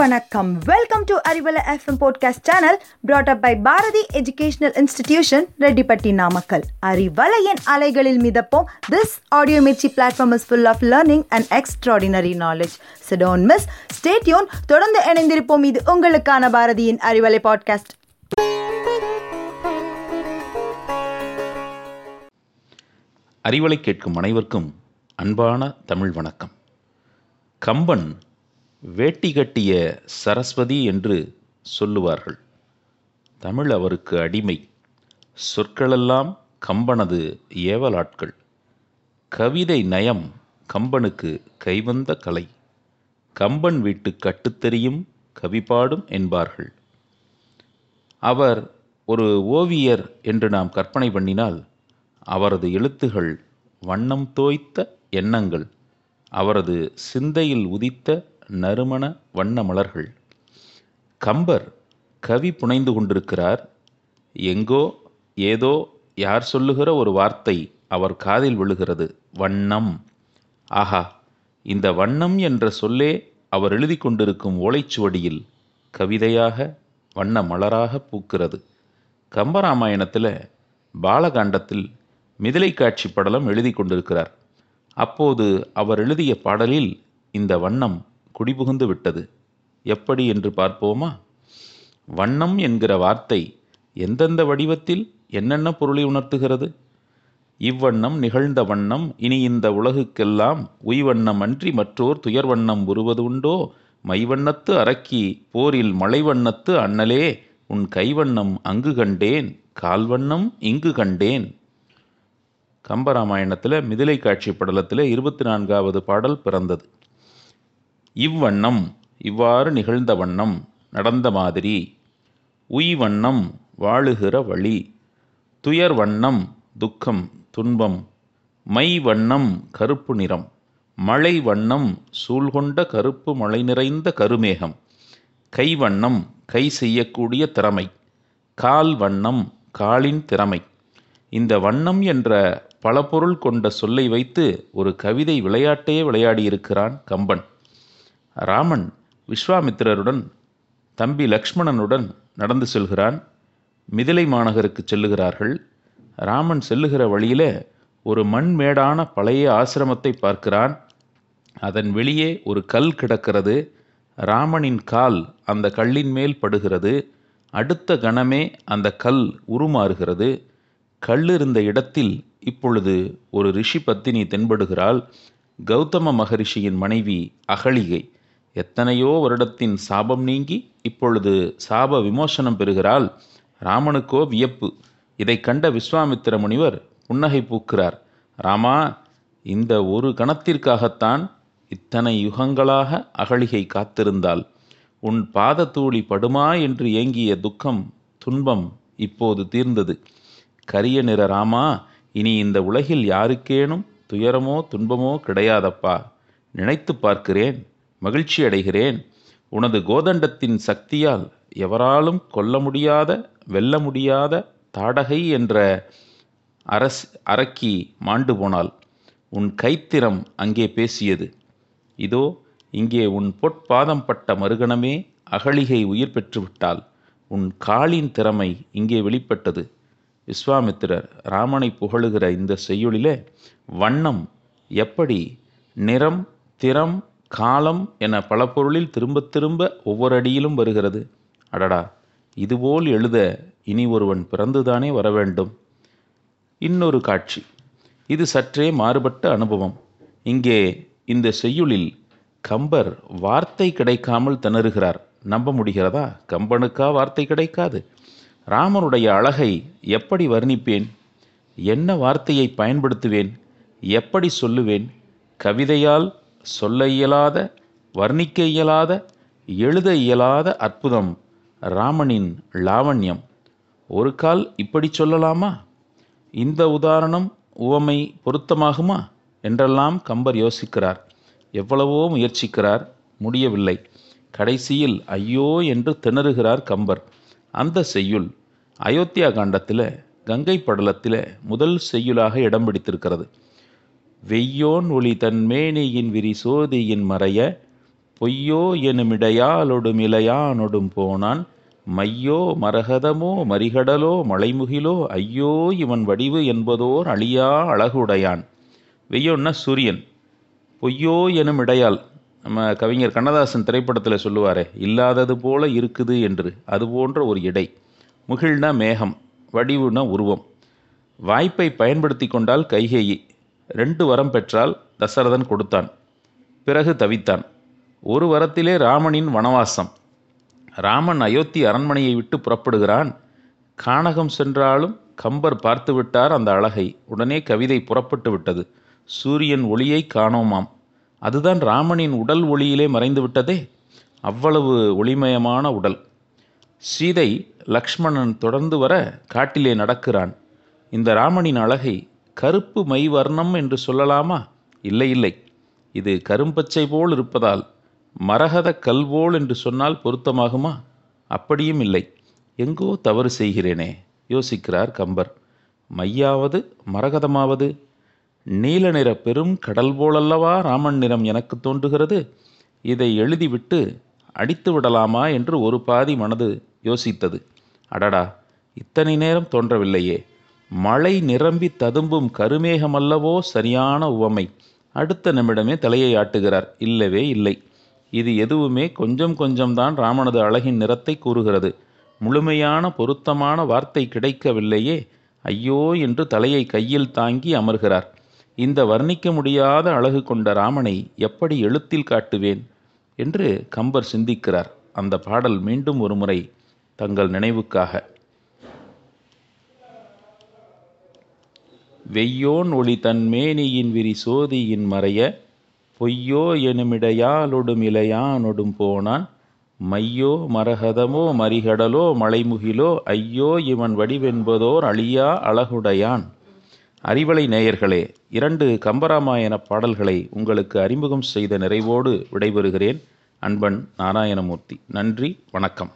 வணக்கம். Welcome to Arivalai FM podcast channel brought up by Bharathi educational institution Rettipatti Namakkal அறிவலையின் அலைகளில் மிதப்போம். This audio Mirchi platform is full of learning and extraordinary knowledge so don't miss stay tuned தொடர்ந்து இணைந்திருப்போம். இது உங்களுக்கான பாரதியின் Arivalai podcast Arivalai கேட்கும் அனைவருக்கும் அன்பான தமிழ் வணக்கம். கம்பன் வேட்டி கட்டிய சரஸ்வதி என்று சொல்லுவார்கள். தமிழ் அவருக்கு அடிமை. சொற்களெல்லாம் கம்பனது ஏவலாட்கள். கவிதை நயம் கம்பனுக்கு கைவந்த கலை. கம்பன் வீட்டு கட்டுத்தெரியும் கவிபாடும் என்பார்கள். அவர் ஒரு ஓவியர் என்று நாம் கற்பனை பண்ணினால் அவரது எழுத்துகள் வண்ணம் தோய்த்த எண்ணங்கள் அவரது சிந்தையில் உதித்த நறுமண வண்ண மலர்கள். கம்பர் கவி புனைந்து கொண்டிருக்கிறார். எங்கோ ஏதோ யார் சொல்லுகிற ஒரு வார்த்தை அவர் காதில் விழுகிறது. வண்ணம். ஆஹா இந்த வண்ணம் என்ற சொல்லே அவர் எழுதி கொண்டிருக்கும் ஓலைச்சுவடியில் கவிதையாக வண்ண மலராக பூக்கிறது. கம்பராமாயணத்தில் பாலகாண்டத்தில் மிதிலை காட்சி படலம் எழுதி கொண்டிருக்கிறார். அப்போது அவர் எழுதிய பாடலில் இந்த வண்ணம் குடிபுகுந்து விட்டது. எப்படி என்று பார்ப்போமா? வண்ணம் என்கிற வார்த்தை எந்தெந்த வடிவத்தில் என்னென்ன பொருளை உணர்த்துகிறது? இவ்வண்ணம் நிகழ்ந்த வண்ணம் இனி இந்த உலகுக்கெல்லாம் உய்வண்ணம் அன்றி மற்றோர் துயர் வண்ணம் உருவது உண்டோ? மைவண்ணத்து அரக்கி போரில் மலைவண்ணத்து அண்ணலே உன் கைவண்ணம் அங்கு கண்டேன் கால்வண்ணம் இங்கு கண்டேன். கம்பராமாயணத்தில் மிதிலை காட்சி படலத்தில் இருபத்தி நான்காவது பாடல் பிறந்தது. இவ்வண்ணம் இவ்வாறு நிகழ்ந்த வண்ணம் நடந்த மாதிரி உய் வண்ணம் வாழுகிற வழி துயர் வண்ணம் துக்கம் துன்பம் மை வண்ணம் கருப்பு நிறம் மழை வண்ணம் சூழ்கொண்ட கருப்பு மழை நிறைந்த கருமேகம் கை வண்ணம் கை செய்யக்கூடிய திறமை கால் வண்ணம் காலின் திறமை. இந்த வண்ணம் என்ற பல பொருள் கொண்ட சொல்லை வைத்து ஒரு கவிதை விளையாட்டையே விளையாடியிருக்கிறான் கம்பன். ராமன் விஸ்வாமித்திரருடன் தம்பி லக்ஷ்மணனுடன் நடந்து செல்கிறான். மிதிலை மாநகருக்கு செல்லுகிறார்கள். ராமன் செல்லுகிற வழியில ஒரு மண்மேடான பழைய ஆசிரமத்தை பார்க்கிறான். அதன் வெளியே ஒரு கல் கிடக்கிறது. ராமனின் கால் அந்த கல்லின் மேல் படுகிறது. அடுத்த கணமே அந்த கல் உருமாறுகிறது. கல் இருந்த இடத்தில் இப்பொழுது ஒரு ரிஷி பத்தினி தென்படுகிறாள். கௌதம மகரிஷியின் மனைவி அகலிகை. எத்தனையோ வருடத்தின் சாபம் நீங்கி இப்பொழுது சாப விமோசனம் பெறுகிறாள். ராமனுக்கோ வியப்பு. இதை கண்ட விஸ்வாமித்திர முனிவர் புன்னகை பூக்கிறார். ராமா இந்த ஒரு கணத்திற்காகத்தான் இத்தனை யுகங்களாக அகழிகை காத்திருந்தாள். உன் பாதத்தூளி படுமா என்று ஏங்கிய துக்கம் துன்பம் இப்போது தீர்ந்தது. கரிய நிற ராமா இனி இந்த உலகில் யாருக்கேனும் துயரமோ துன்பமோ கிடையாதப்பா. நினைத்து பார்க்கிறேன். மகிழ்ச்சி அடைகிறேன் உனது கோதண்டத்தின் சக்தியால் எவராலும் கொல்ல முடியாத வெல்ல முடியாத தாடகை என்ற அரஸ் அரக்கி மாண்டு போனாள். உன் கைத்திறம் அங்கே பேசியது. இதோ இங்கே உன் பொற்பாதம் பட்ட மறுகணமே அகழிகை உயிர் பெற்றுவிட்டாள். உன் காலின் திறமை இங்கே வெளிப்பட்டது. விஸ்வாமித்திரர் ராமனை புகழுகிற இந்த செய்யுளிலே வண்ணம் எப்படி? நிறம் திறம் காலம் என பல பொருளில் திரும்ப திரும்ப ஒவ்வொரு அடியிலும் வருகிறது. அடடா இதுபோல் எழுத இனி ஒருவன் பிறந்துதானே வர வேண்டும். இன்னொரு காட்சி. இது சற்றே மாறுபட்ட அனுபவம். இங்கே இந்த செய்யுளில் கம்பர் வார்த்தை கிடைக்காமல் திணறுகிறார். நம்ப முடிகிறதா? கம்பனுக்கா வார்த்தை கிடைக்காது. ராமனுடைய அழகை எப்படி வர்ணிப்பேன்? என்ன வார்த்தையை பயன்படுத்துவேன்? எப்படி சொல்லுவேன்? கவிதையால் சொல்ல இயலாத வர்ணிக்க இயலாத எழுத இயலாத அற்புதம் ராமனின் லாவண்யம். ஒரு கால் இப்படி சொல்லலாமா? இந்த உதாரணம் உவமை பொருத்தமாகுமா? என்றெல்லாம் கம்பர் யோசிக்கிறார். எவ்வளவோ முயற்சிக்கிறார் முடியவில்லை. கடைசியில் ஐயோ என்று திணறுகிறார் கம்பர். அந்த செய்யுள் அயோத்தியா காண்டத்தில் கங்கை படலத்தில் முதல் செய்யுளாக இடம் பிடித்திருக்கிறது. வெய்யோன் ஒளி தன் மேனியின் விரி சோதியின் மறைய பொய்யோ எனுமிடையாலொடும் இலையானொடும் போனான். மையோ மரகதமோ மரிகடலோ மலைமுகிலோ ஐயோ இவன் வடிவு என்பதோர் அழியா அழகுடையான். வெய்யோன்னா சூரியன். பொய்யோ எனும் இடையால் நம்ம கவிஞர் கண்ணதாசன் திரைப்படத்தில் சொல்லுவாரே இல்லாதது போல இருக்குது என்று அது போன்ற ஒரு இடை. முகிழ்னா மேகம் வடிவுனா உருவம். வாய்ப்பை பயன்படுத்தி கொண்டால் கைகேயி. ரெண்டு வரம் பெற்றால் தசரதன் கொடுத்தான். பிறகு தவித்தான். ஒரு வரத்திலே ராமனின் வனவாசம். ராமன் அயோத்தி அரண்மனையை விட்டு புறப்படுகிறான். கானகம் சென்றாலும் கம்பர் பார்த்து விட்டார் அந்த அழகை. உடனே கவிதை புறப்பட்டு விட்டது. சூரியன் ஒளியை காணோமாம். அதுதான் ராமனின் உடல் ஒளியிலே மறைந்து விட்டதே. அவ்வளவு ஒளிமயமான உடல். சீதை லக்ஷ்மணன் தொடர்ந்து வர காட்டிலே நடக்கிறான். இந்த ராமனின் அழகை கருப்பு மை வர்ணம் என்று சொல்லலாமா? இல்லை இல்லை. இது கரும்பச்சை போல் இருப்பதால் மரகத கல்போல் என்று சொன்னால் பொருத்தமாகுமா? அப்படியும் இல்லை. எங்கோ தவறு செய்கிறேனே யோசிக்கிறார் கம்பர். மையாவது மரகதமாவது? நீல நிற பெரும் கடல் போலல்லவா ராமன் நிறம் எனக்கு தோன்றுகிறது? இதை எழுதிவிட்டு அடித்து விடலாமா என்று ஒரு பாதி மனது யோசித்தது. அடடா இத்தனை நேரம் தோன்றவில்லையே. மழை நிரம்பி ததும்பும் கருமேகமல்லவோ சரியான உவமை. அடுத்த நிமிடமே தலையை ஆட்டுகிறார். இல்லவே இல்லை. இது எதுவுமே கொஞ்சம் கொஞ்சம்தான் ராமனது அழகின் நிறத்தை கூறுகிறது. முழுமையான பொருத்தமான வார்த்தை கிடைக்கவில்லையே. ஐயோ என்று தலையை கையில் தாங்கி அமர்கிறார். இந்த வர்ணிக்க முடியாத அழகு கொண்ட ராமனை எப்படி எழுத்தில் காட்டுவேன்? என்று கம்பர் சிந்திக்கிறார். அந்த பாடல் மீண்டும் ஒருமுறை தங்கள் நினைவுக்காக. வெய்யோன் ஒளி தன் மேனியின் விரி சோதியின் மறைய பொய்யோ எனுமிடையாலொடும் இலையானொடும் போனான். மையோ மரகதமோ மரிகடலோ மலைமுகிலோ ஐயோ இவன் வடிவென்பதோர் அழியா அழகுடையான். அறிவலை நேயர்களே இரண்டு கம்பராமாயண பாடல்களை உங்களுக்கு அறிமுகம் செய்த நிறைவோடு விடைபெறுகிறேன். அன்பன் நாராயணமூர்த்தி நன்றி வணக்கம்.